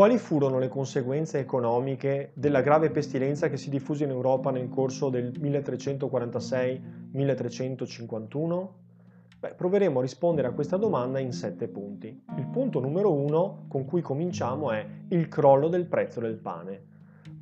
Quali furono le conseguenze economiche della grave pestilenza che si diffuse in Europa nel corso del 1346-1351? Beh, proveremo a rispondere a questa domanda in sette punti. Il punto numero uno con cui cominciamo è il crollo del prezzo del pane.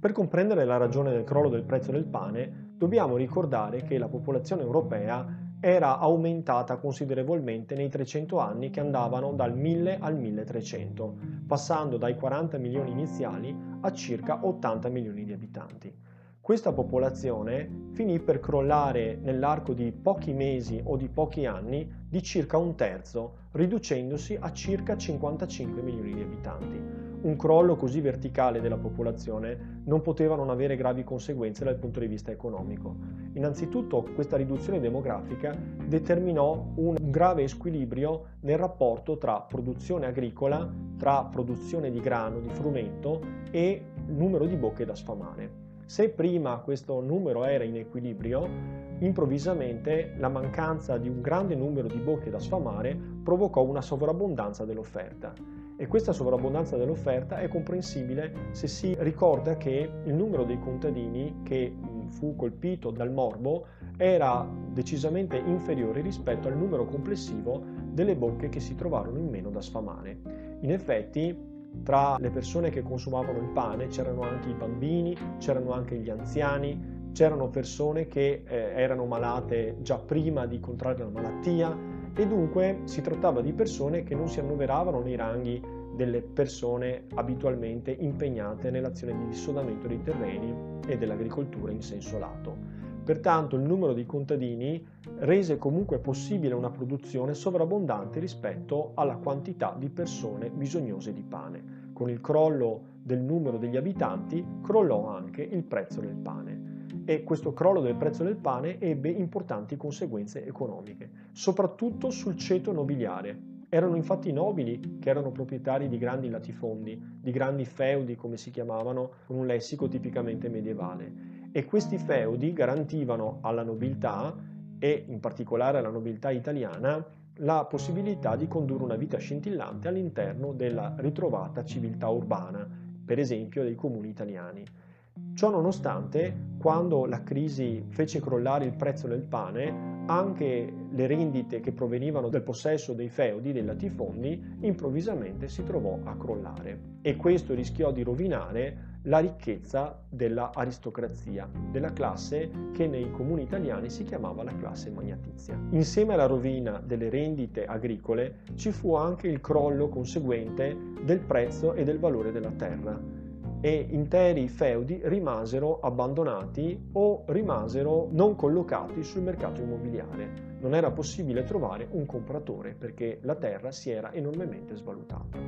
Per comprendere la ragione del crollo del prezzo del pane, dobbiamo ricordare che la popolazione europea era aumentata considerevolmente nei 300 anni che andavano dal 1000 al 1300, passando dai 40 milioni iniziali a circa 80 milioni di abitanti. Questa popolazione finì per crollare nell'arco di pochi mesi o di pochi anni di circa un terzo, riducendosi a circa 55 milioni di abitanti un crollo così verticale della popolazione non poteva non avere gravi conseguenze dal punto di vista economico. Innanzitutto questa riduzione demografica determinò un grave squilibrio nel rapporto tra produzione agricola, tra produzione di grano, di frumento e numero di bocche da sfamare. Se prima questo numero era in equilibrio, improvvisamente la mancanza di un grande numero di bocche da sfamare provocò una sovrabbondanza dell'offerta e questa sovrabbondanza dell'offerta è comprensibile se si ricorda che il numero dei contadini che fu colpito dal morbo era decisamente inferiore rispetto al numero complessivo delle bocche che si trovarono in meno da sfamare. In effetti, tra le persone che consumavano il pane c'erano anche i bambini, c'erano anche gli anziani, c'erano persone che eh, erano malate già prima di contrarre la malattia, e dunque si trattava di persone che non si annoveravano nei ranghi delle persone abitualmente impegnate nell'azione di dissodamento dei terreni e dell'agricoltura in senso lato. Pertanto il numero di contadini rese comunque possibile una produzione sovrabbondante rispetto alla quantità di persone bisognose di pane. Con il crollo del numero degli abitanti crollò anche il prezzo del pane e questo crollo del prezzo del pane ebbe importanti conseguenze economiche, soprattutto sul ceto nobiliare. Erano infatti i nobili che erano proprietari di grandi latifondi, di grandi feudi come si chiamavano, con un lessico tipicamente medievale. E questi feudi garantivano alla nobiltà, e in particolare alla nobiltà italiana, la possibilità di condurre una vita scintillante all'interno della ritrovata civiltà urbana, per esempio dei comuni italiani. Ciò nonostante, quando la crisi fece crollare il prezzo del pane, anche le rendite che provenivano dal possesso dei feudi, dei latifondi, improvvisamente si trovò a crollare e questo rischiò di rovinare la ricchezza dell'aristocrazia, della classe che nei comuni italiani si chiamava la classe magnatizia. Insieme alla rovina delle rendite agricole ci fu anche il crollo conseguente del prezzo e del valore della terra e interi feudi rimasero abbandonati o rimasero non collocati sul mercato immobiliare. Non era possibile trovare un compratore perché la terra si era enormemente svalutata.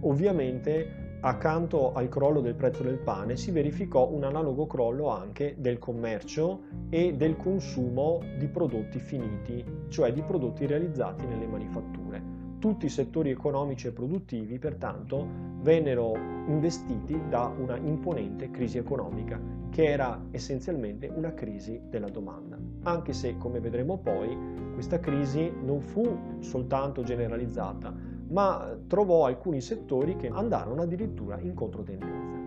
Ovviamente accanto al crollo del prezzo del pane si verificò un analogo crollo anche del commercio e del consumo di prodotti finiti, cioè di prodotti realizzati nelle manifatture tutti i settori economici e produttivi, pertanto, vennero investiti da una imponente crisi economica, che era essenzialmente una crisi della domanda. Anche se, come vedremo poi, questa crisi non fu soltanto generalizzata, ma trovò alcuni settori che andarono addirittura in controtendenza.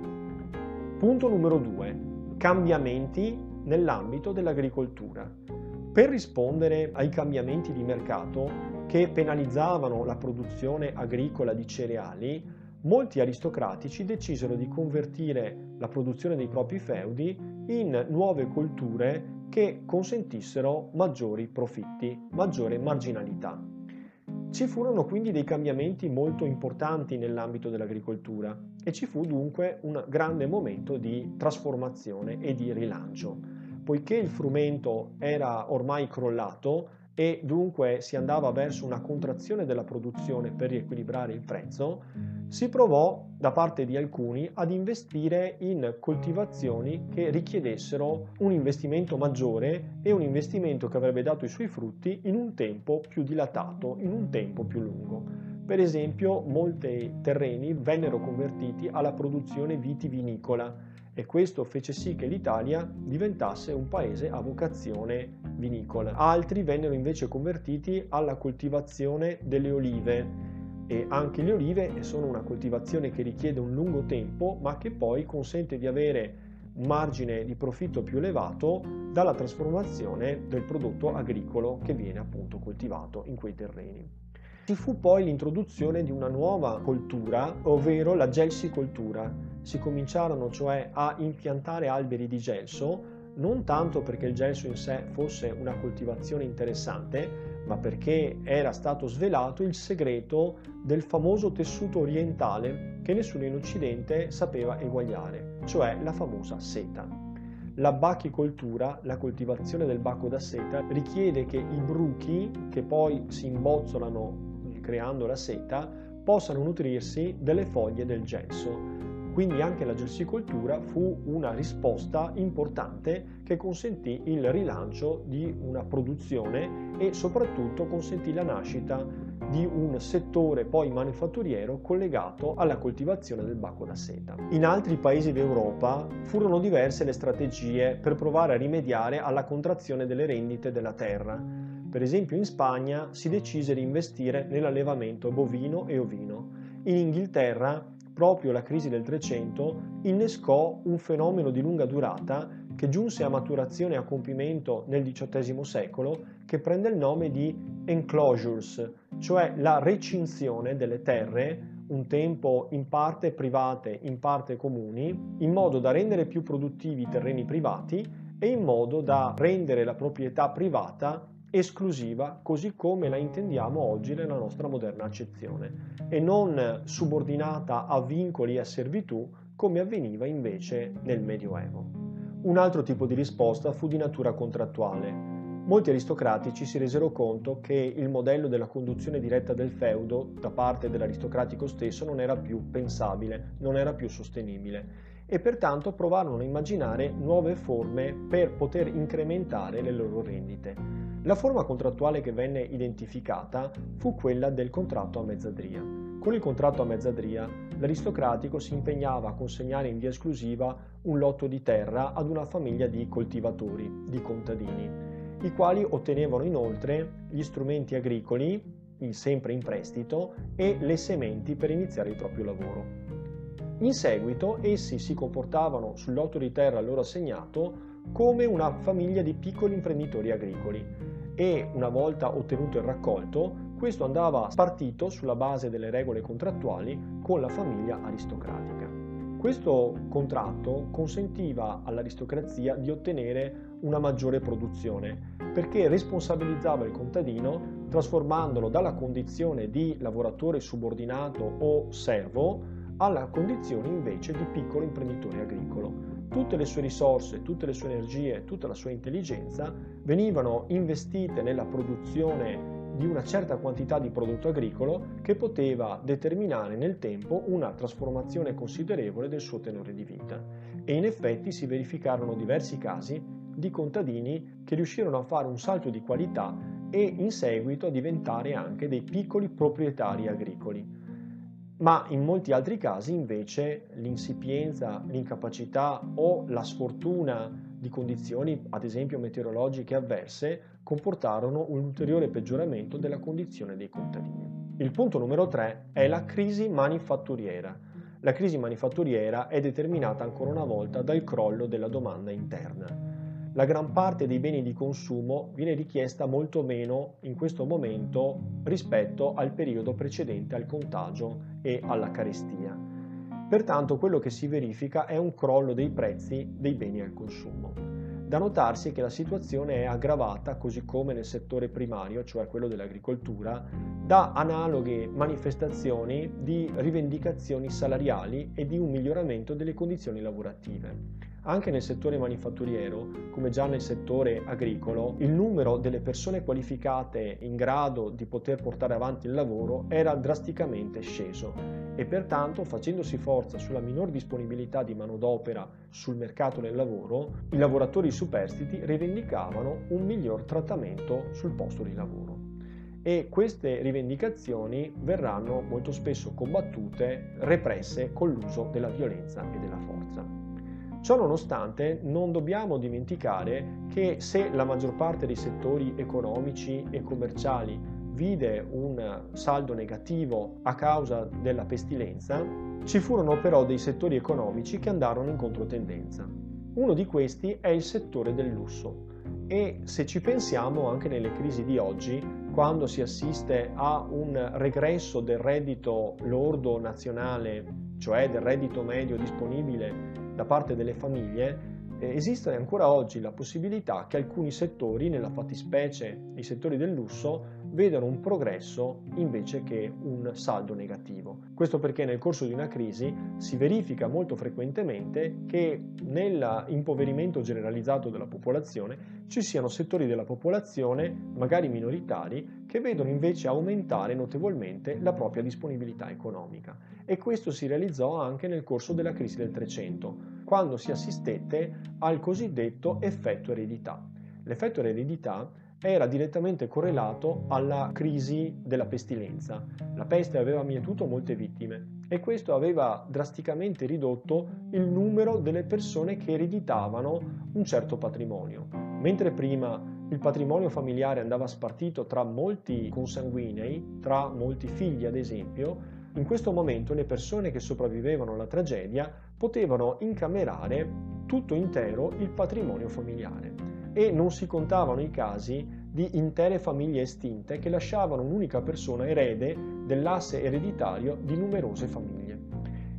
Punto numero 2. Cambiamenti nell'ambito dell'agricoltura. Per rispondere ai cambiamenti di mercato che penalizzavano la produzione agricola di cereali, molti aristocratici decisero di convertire la produzione dei propri feudi in nuove colture che consentissero maggiori profitti, maggiore marginalità. Ci furono quindi dei cambiamenti molto importanti nell'ambito dell'agricoltura e ci fu dunque un grande momento di trasformazione e di rilancio. Poiché il frumento era ormai crollato, e dunque si andava verso una contrazione della produzione per riequilibrare il prezzo, si provò da parte di alcuni ad investire in coltivazioni che richiedessero un investimento maggiore e un investimento che avrebbe dato i suoi frutti in un tempo più dilatato, in un tempo più lungo. Per esempio, molti terreni vennero convertiti alla produzione vitivinicola e questo fece sì che l'Italia diventasse un paese a vocazione vinicola. Altri vennero invece convertiti alla coltivazione delle olive e anche le olive sono una coltivazione che richiede un lungo tempo ma che poi consente di avere un margine di profitto più elevato dalla trasformazione del prodotto agricolo che viene appunto coltivato in quei terreni. Ci fu poi l'introduzione di una nuova coltura, ovvero la gelsicoltura. Si cominciarono cioè a impiantare alberi di gelso, non tanto perché il gelso in sé fosse una coltivazione interessante, ma perché era stato svelato il segreto del famoso tessuto orientale che nessuno in Occidente sapeva eguagliare, cioè la famosa seta. La bachicoltura, la coltivazione del bacco da seta, richiede che i bruchi, che poi si imbozzolano creando la seta, possano nutrirsi delle foglie del gelso quindi anche la gelsicoltura fu una risposta importante che consentì il rilancio di una produzione e soprattutto consentì la nascita di un settore poi manifatturiero collegato alla coltivazione del bacco da seta. In altri paesi d'Europa furono diverse le strategie per provare a rimediare alla contrazione delle rendite della terra. Per esempio in Spagna si decise di investire nell'allevamento bovino e ovino. In Inghilterra proprio la crisi del Trecento innescò un fenomeno di lunga durata che giunse a maturazione e a compimento nel XVIII secolo, che prende il nome di enclosures, cioè la recinzione delle terre, un tempo in parte private, in parte comuni, in modo da rendere più produttivi i terreni privati e in modo da rendere la proprietà privata esclusiva così come la intendiamo oggi nella nostra moderna accezione e non subordinata a vincoli e a servitù come avveniva invece nel Medioevo. Un altro tipo di risposta fu di natura contrattuale. Molti aristocratici si resero conto che il modello della conduzione diretta del feudo da parte dell'aristocratico stesso non era più pensabile, non era più sostenibile e pertanto provarono a immaginare nuove forme per poter incrementare le loro rendite. La forma contrattuale che venne identificata fu quella del contratto a mezzadria. Con il contratto a mezzadria l'aristocratico si impegnava a consegnare in via esclusiva un lotto di terra ad una famiglia di coltivatori, di contadini, i quali ottenevano inoltre gli strumenti agricoli, sempre in prestito, e le sementi per iniziare il proprio lavoro. In seguito essi si comportavano sul lotto di terra loro assegnato come una famiglia di piccoli imprenditori agricoli e una volta ottenuto il raccolto questo andava spartito sulla base delle regole contrattuali con la famiglia aristocratica. Questo contratto consentiva all'aristocrazia di ottenere una maggiore produzione perché responsabilizzava il contadino trasformandolo dalla condizione di lavoratore subordinato o servo alla condizione invece di piccolo imprenditore agricolo. Tutte le sue risorse, tutte le sue energie, tutta la sua intelligenza venivano investite nella produzione di una certa quantità di prodotto agricolo che poteva determinare nel tempo una trasformazione considerevole del suo tenore di vita. E in effetti si verificarono diversi casi di contadini che riuscirono a fare un salto di qualità e in seguito a diventare anche dei piccoli proprietari agricoli ma in molti altri casi invece l'insipienza, l'incapacità o la sfortuna di condizioni, ad esempio meteorologiche avverse, comportarono un ulteriore peggioramento della condizione dei contadini. Il punto numero 3 è la crisi manifatturiera. La crisi manifatturiera è determinata ancora una volta dal crollo della domanda interna la gran parte dei beni di consumo viene richiesta molto meno in questo momento rispetto al periodo precedente al contagio e alla carestia. Pertanto quello che si verifica è un crollo dei prezzi dei beni al consumo. Da notarsi che la situazione è aggravata, così come nel settore primario, cioè quello dell'agricoltura, da analoghe manifestazioni di rivendicazioni salariali e di un miglioramento delle condizioni lavorative. Anche nel settore manifatturiero, come già nel settore agricolo, il numero delle persone qualificate in grado di poter portare avanti il lavoro era drasticamente sceso e pertanto facendosi forza sulla minor disponibilità di manodopera sul mercato del lavoro, i lavoratori superstiti rivendicavano un miglior trattamento sul posto di lavoro e queste rivendicazioni verranno molto spesso combattute, represse con l'uso della violenza e della forza. Ciò nonostante non dobbiamo dimenticare che se la maggior parte dei settori economici e commerciali vide un saldo negativo a causa della pestilenza, ci furono però dei settori economici che andarono in controtendenza. Uno di questi è il settore del lusso e se ci pensiamo anche nelle crisi di oggi, quando si assiste a un regresso del reddito lordo nazionale, cioè del reddito medio disponibile da parte delle famiglie, eh, esiste ancora oggi la possibilità che alcuni settori, nella fattispecie i settori del lusso, vedano un progresso invece che un saldo negativo. Questo perché nel corso di una crisi si verifica molto frequentemente che nell'impoverimento generalizzato della popolazione ci siano settori della popolazione, magari minoritari, che vedono invece aumentare notevolmente la propria disponibilità economica. E questo si realizzò anche nel corso della crisi del 300, quando si assistette al cosiddetto effetto eredità. L'effetto eredità era direttamente correlato alla crisi della pestilenza. La peste aveva mietuto molte vittime e questo aveva drasticamente ridotto il numero delle persone che ereditavano un certo patrimonio. Mentre prima il patrimonio familiare andava spartito tra molti consanguinei, tra molti figli ad esempio, in questo momento le persone che sopravvivevano alla tragedia potevano incamerare tutto intero il patrimonio familiare e non si contavano i casi di intere famiglie estinte che lasciavano un'unica persona erede dell'asse ereditario di numerose famiglie.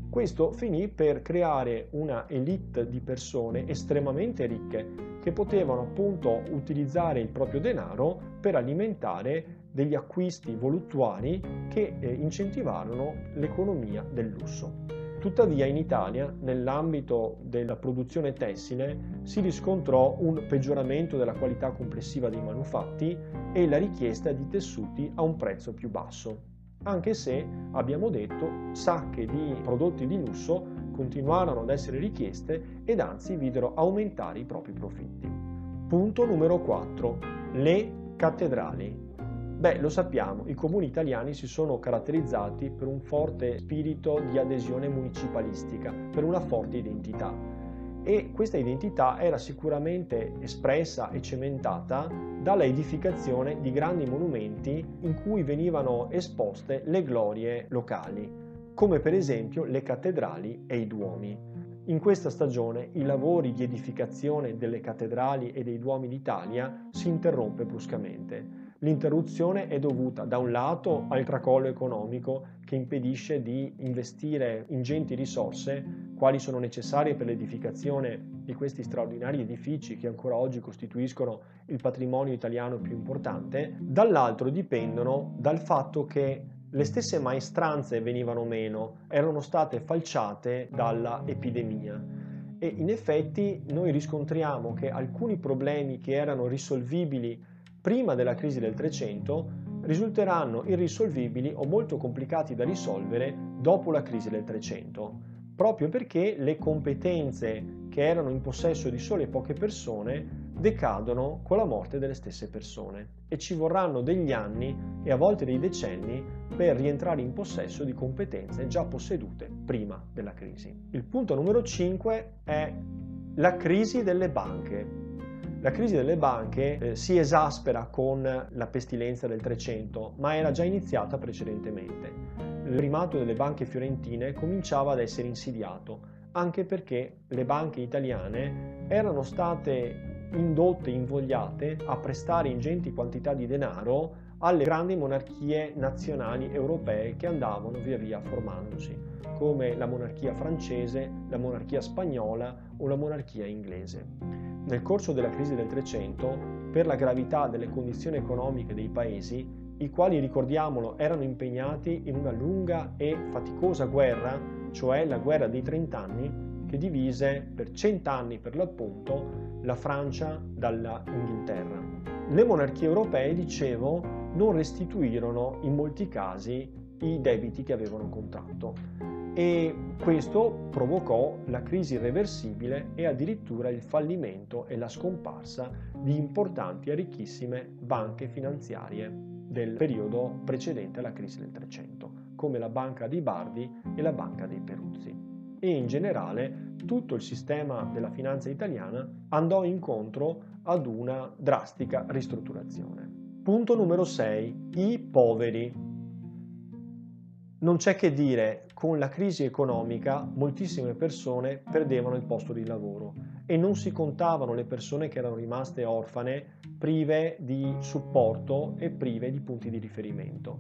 Questo finì per creare una elite di persone estremamente ricche che potevano appunto utilizzare il proprio denaro per alimentare degli acquisti voluttuari che eh, incentivarono l'economia del lusso. Tuttavia in Italia, nell'ambito della produzione tessile, si riscontrò un peggioramento della qualità complessiva dei manufatti e la richiesta di tessuti a un prezzo più basso, anche se, abbiamo detto, sacche di prodotti di lusso continuarono ad essere richieste ed anzi videro aumentare i propri profitti. Punto numero 4. Le cattedrali. Beh, lo sappiamo, i comuni italiani si sono caratterizzati per un forte spirito di adesione municipalistica, per una forte identità. E questa identità era sicuramente espressa e cementata dalla edificazione di grandi monumenti in cui venivano esposte le glorie locali, come per esempio le cattedrali e i duomi. In questa stagione i lavori di edificazione delle cattedrali e dei duomi d'Italia si interrompe bruscamente L'interruzione è dovuta da un lato al tracollo economico che impedisce di investire ingenti risorse quali sono necessarie per l'edificazione di questi straordinari edifici che ancora oggi costituiscono il patrimonio italiano più importante, dall'altro dipendono dal fatto che le stesse maestranze venivano meno, erano state falciate dalla epidemia. E in effetti noi riscontriamo che alcuni problemi che erano risolvibili prima della crisi del 300 risulteranno irrisolvibili o molto complicati da risolvere dopo la crisi del 300, proprio perché le competenze che erano in possesso di sole poche persone decadono con la morte delle stesse persone e ci vorranno degli anni e a volte dei decenni per rientrare in possesso di competenze già possedute prima della crisi. Il punto numero 5 è la crisi delle banche. La crisi delle banche eh, si esaspera con la pestilenza del 300, ma era già iniziata precedentemente. Il primato delle banche fiorentine cominciava ad essere insidiato, anche perché le banche italiane erano state indotte, invogliate a prestare ingenti quantità di denaro alle grandi monarchie nazionali europee che andavano via via formandosi, come la monarchia francese, la monarchia spagnola o la monarchia inglese. Nel corso della crisi del 300, per la gravità delle condizioni economiche dei paesi, i quali, ricordiamolo, erano impegnati in una lunga e faticosa guerra, cioè la guerra dei trent'anni, che divise per cent'anni per l'appunto la Francia dalla Inghilterra. Le monarchie europee, dicevo, non restituirono in molti casi i debiti che avevano contratto e questo provocò la crisi irreversibile e addirittura il fallimento e la scomparsa di importanti e ricchissime banche finanziarie del periodo precedente alla crisi del 300, come la Banca dei Bardi e la Banca dei Peruzzi. E in generale tutto il sistema della finanza italiana andò incontro ad una drastica ristrutturazione. Punto numero 6. I poveri. Non c'è che dire, con la crisi economica moltissime persone perdevano il posto di lavoro e non si contavano le persone che erano rimaste orfane, prive di supporto e prive di punti di riferimento.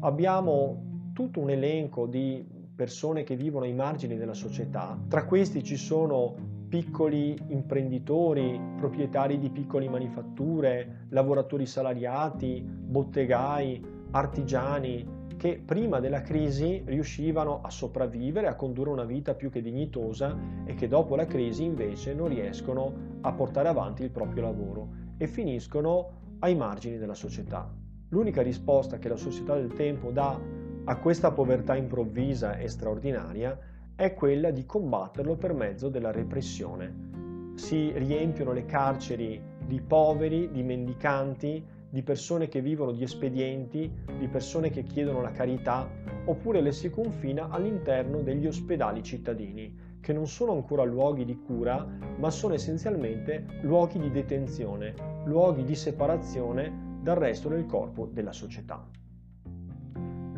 Abbiamo tutto un elenco di persone che vivono ai margini della società, tra questi ci sono piccoli imprenditori, proprietari di piccole manifatture, lavoratori salariati, bottegai, artigiani, che prima della crisi riuscivano a sopravvivere, a condurre una vita più che dignitosa e che dopo la crisi invece non riescono a portare avanti il proprio lavoro e finiscono ai margini della società. L'unica risposta che la società del tempo dà a questa povertà improvvisa e straordinaria è quella di combatterlo per mezzo della repressione. Si riempiono le carceri di poveri, di mendicanti, di persone che vivono di espedienti, di persone che chiedono la carità, oppure le si confina all'interno degli ospedali cittadini, che non sono ancora luoghi di cura, ma sono essenzialmente luoghi di detenzione, luoghi di separazione dal resto del corpo della società.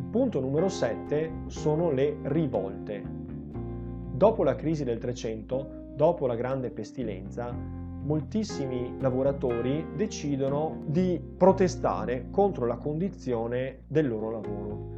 Punto numero 7 sono le rivolte. Dopo la crisi del 300, dopo la grande pestilenza, moltissimi lavoratori decidono di protestare contro la condizione del loro lavoro.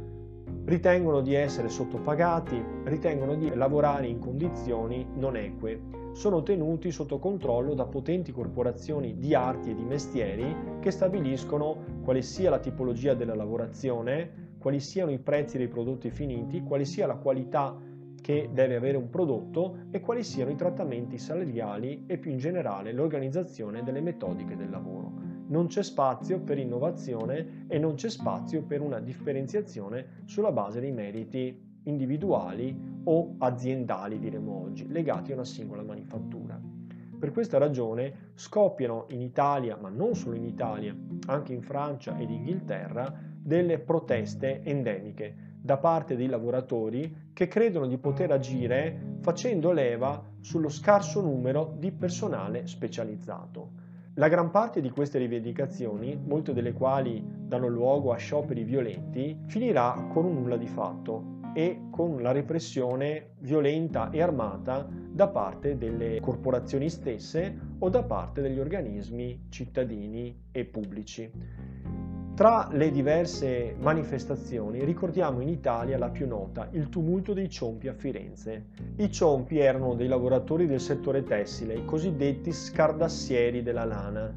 Ritengono di essere sottopagati, ritengono di lavorare in condizioni non eque. Sono tenuti sotto controllo da potenti corporazioni di arti e di mestieri che stabiliscono quale sia la tipologia della lavorazione, quali siano i prezzi dei prodotti finiti, quale sia la qualità che deve avere un prodotto e quali siano i trattamenti salariali e più in generale l'organizzazione delle metodiche del lavoro. Non c'è spazio per innovazione e non c'è spazio per una differenziazione sulla base dei meriti individuali o aziendali, diremo oggi, legati a una singola manifattura. Per questa ragione scoppiano in Italia, ma non solo in Italia, anche in Francia ed Inghilterra, delle proteste endemiche da parte dei lavoratori che credono di poter agire facendo leva sullo scarso numero di personale specializzato. La gran parte di queste rivendicazioni, molte delle quali danno luogo a scioperi violenti, finirà con un nulla di fatto e con la repressione violenta e armata da parte delle corporazioni stesse o da parte degli organismi cittadini e pubblici. Tra le diverse manifestazioni ricordiamo in Italia la più nota, il tumulto dei ciompi a Firenze. I ciompi erano dei lavoratori del settore tessile, i cosiddetti scardassieri della lana.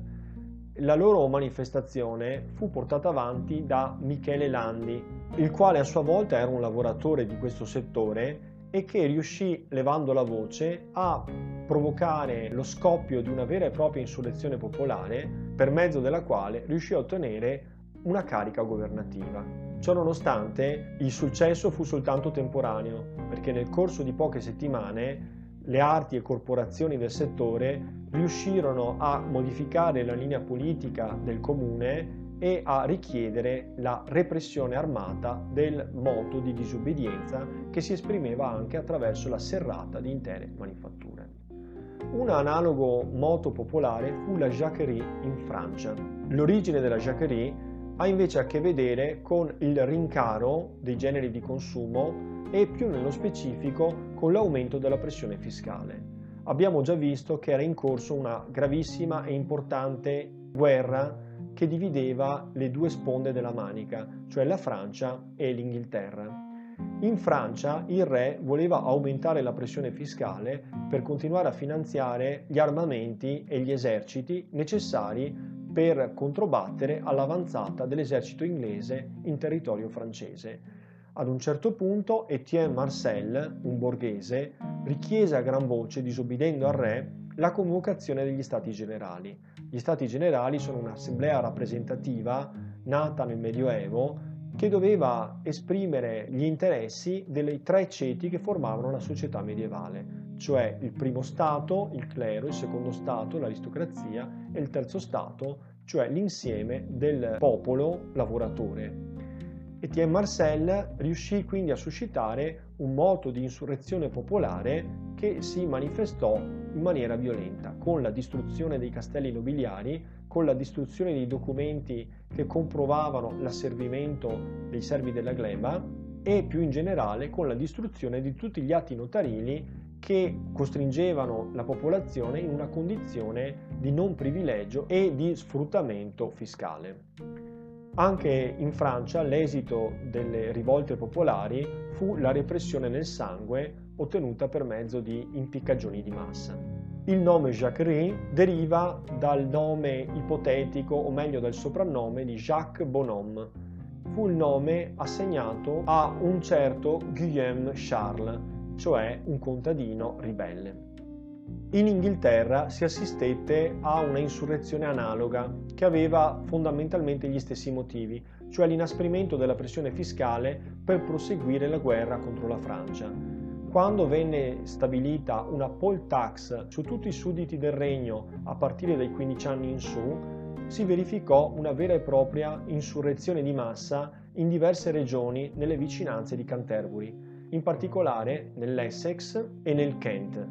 La loro manifestazione fu portata avanti da Michele Landi, il quale a sua volta era un lavoratore di questo settore e che riuscì, levando la voce, a provocare lo scoppio di una vera e propria insurrezione popolare per mezzo della quale riuscì a ottenere una carica governativa. Ciononostante, il successo fu soltanto temporaneo, perché nel corso di poche settimane le arti e corporazioni del settore riuscirono a modificare la linea politica del comune e a richiedere la repressione armata del moto di disobbedienza che si esprimeva anche attraverso la serrata di intere manifatture. Un analogo moto popolare fu la jacquerie in Francia. L'origine della jacquerie ha invece a che vedere con il rincaro dei generi di consumo e più nello specifico con l'aumento della pressione fiscale. Abbiamo già visto che era in corso una gravissima e importante guerra che divideva le due sponde della manica, cioè la Francia e l'Inghilterra. In Francia il re voleva aumentare la pressione fiscale per continuare a finanziare gli armamenti e gli eserciti necessari per controbattere all'avanzata dell'esercito inglese in territorio francese. Ad un certo punto Etienne Marcel, un borghese, richiese a gran voce, disobbedendo al re, la convocazione degli Stati Generali. Gli Stati Generali sono un'assemblea rappresentativa nata nel Medioevo che doveva esprimere gli interessi delle tre ceti che formavano la società medievale, cioè il primo stato, il clero, il secondo stato, l'aristocrazia e il terzo stato, cioè l'insieme del popolo lavoratore. Etienne Marcel riuscì quindi a suscitare un moto di insurrezione popolare che si manifestò in maniera violenta con la distruzione dei castelli nobiliari, con la distruzione dei documenti che comprovavano l'asservimento dei servi della gleba e più in generale con la distruzione di tutti gli atti notarili che costringevano la popolazione in una condizione di non privilegio e di sfruttamento fiscale. Anche in Francia l'esito delle rivolte popolari fu la repressione nel sangue ottenuta per mezzo di impiccagioni di massa. Il nome Jacquerie deriva dal nome ipotetico, o meglio dal soprannome di Jacques Bonhomme. Fu il nome assegnato a un certo Guillaume Charles, cioè un contadino ribelle. In Inghilterra si assistette a una insurrezione analoga che aveva fondamentalmente gli stessi motivi, cioè l'inasprimento della pressione fiscale per proseguire la guerra contro la Francia. Quando venne stabilita una poll tax su tutti i sudditi del regno a partire dai 15 anni in su, si verificò una vera e propria insurrezione di massa in diverse regioni nelle vicinanze di Canterbury, in particolare nell'Essex e nel Kent.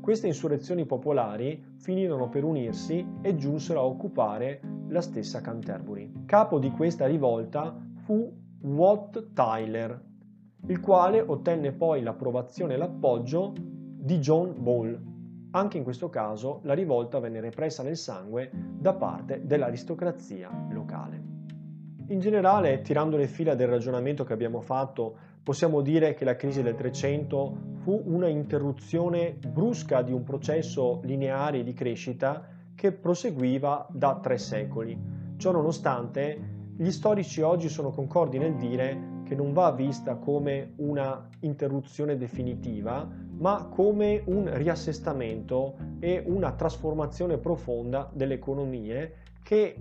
Queste insurrezioni popolari finirono per unirsi e giunsero a occupare la stessa Canterbury. Capo di questa rivolta fu Wat Tyler, il quale ottenne poi l'approvazione e l'appoggio di John Ball. Anche in questo caso la rivolta venne repressa nel sangue da parte dell'aristocrazia locale. In generale, tirando le fila del ragionamento che abbiamo fatto, possiamo dire che la crisi del 300 fu una interruzione brusca di un processo lineare di crescita che proseguiva da tre secoli. Ciò nonostante, gli storici oggi sono concordi nel dire che non va vista come una interruzione definitiva, ma come un riassestamento e una trasformazione profonda delle economie che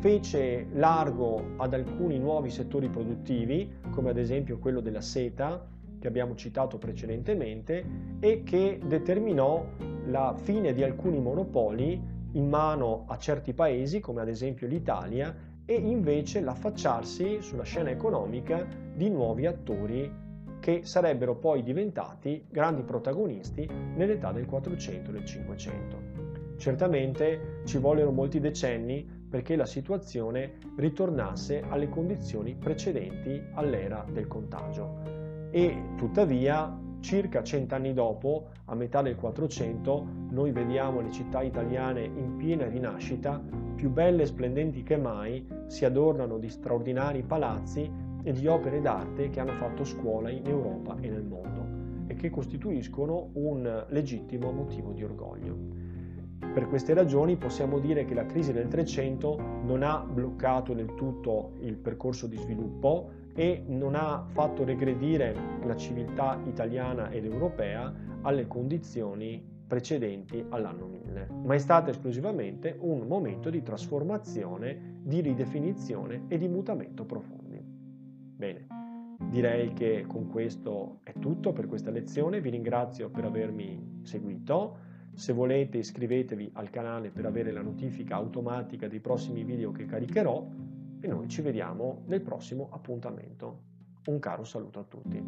fece largo ad alcuni nuovi settori produttivi, come ad esempio quello della seta, che abbiamo citato precedentemente, e che determinò la fine di alcuni monopoli in mano a certi paesi, come ad esempio l'Italia, e invece l'affacciarsi sulla scena economica di nuovi attori che sarebbero poi diventati grandi protagonisti nell'età del 400 e del 500. Certamente ci vollero molti decenni perché la situazione ritornasse alle condizioni precedenti all'era del contagio e tuttavia circa cent'anni dopo, a metà del 400, noi vediamo le città italiane in piena rinascita più belle e splendenti che mai, si adornano di straordinari palazzi e di opere d'arte che hanno fatto scuola in Europa e nel mondo e che costituiscono un legittimo motivo di orgoglio. Per queste ragioni possiamo dire che la crisi del 300 non ha bloccato del tutto il percorso di sviluppo e non ha fatto regredire la civiltà italiana ed europea alle condizioni precedenti all'anno 1000, ma è stato esclusivamente un momento di trasformazione, di ridefinizione e di mutamento profondi. Bene, direi che con questo è tutto per questa lezione, vi ringrazio per avermi seguito, se volete iscrivetevi al canale per avere la notifica automatica dei prossimi video che caricherò e noi ci vediamo nel prossimo appuntamento. Un caro saluto a tutti.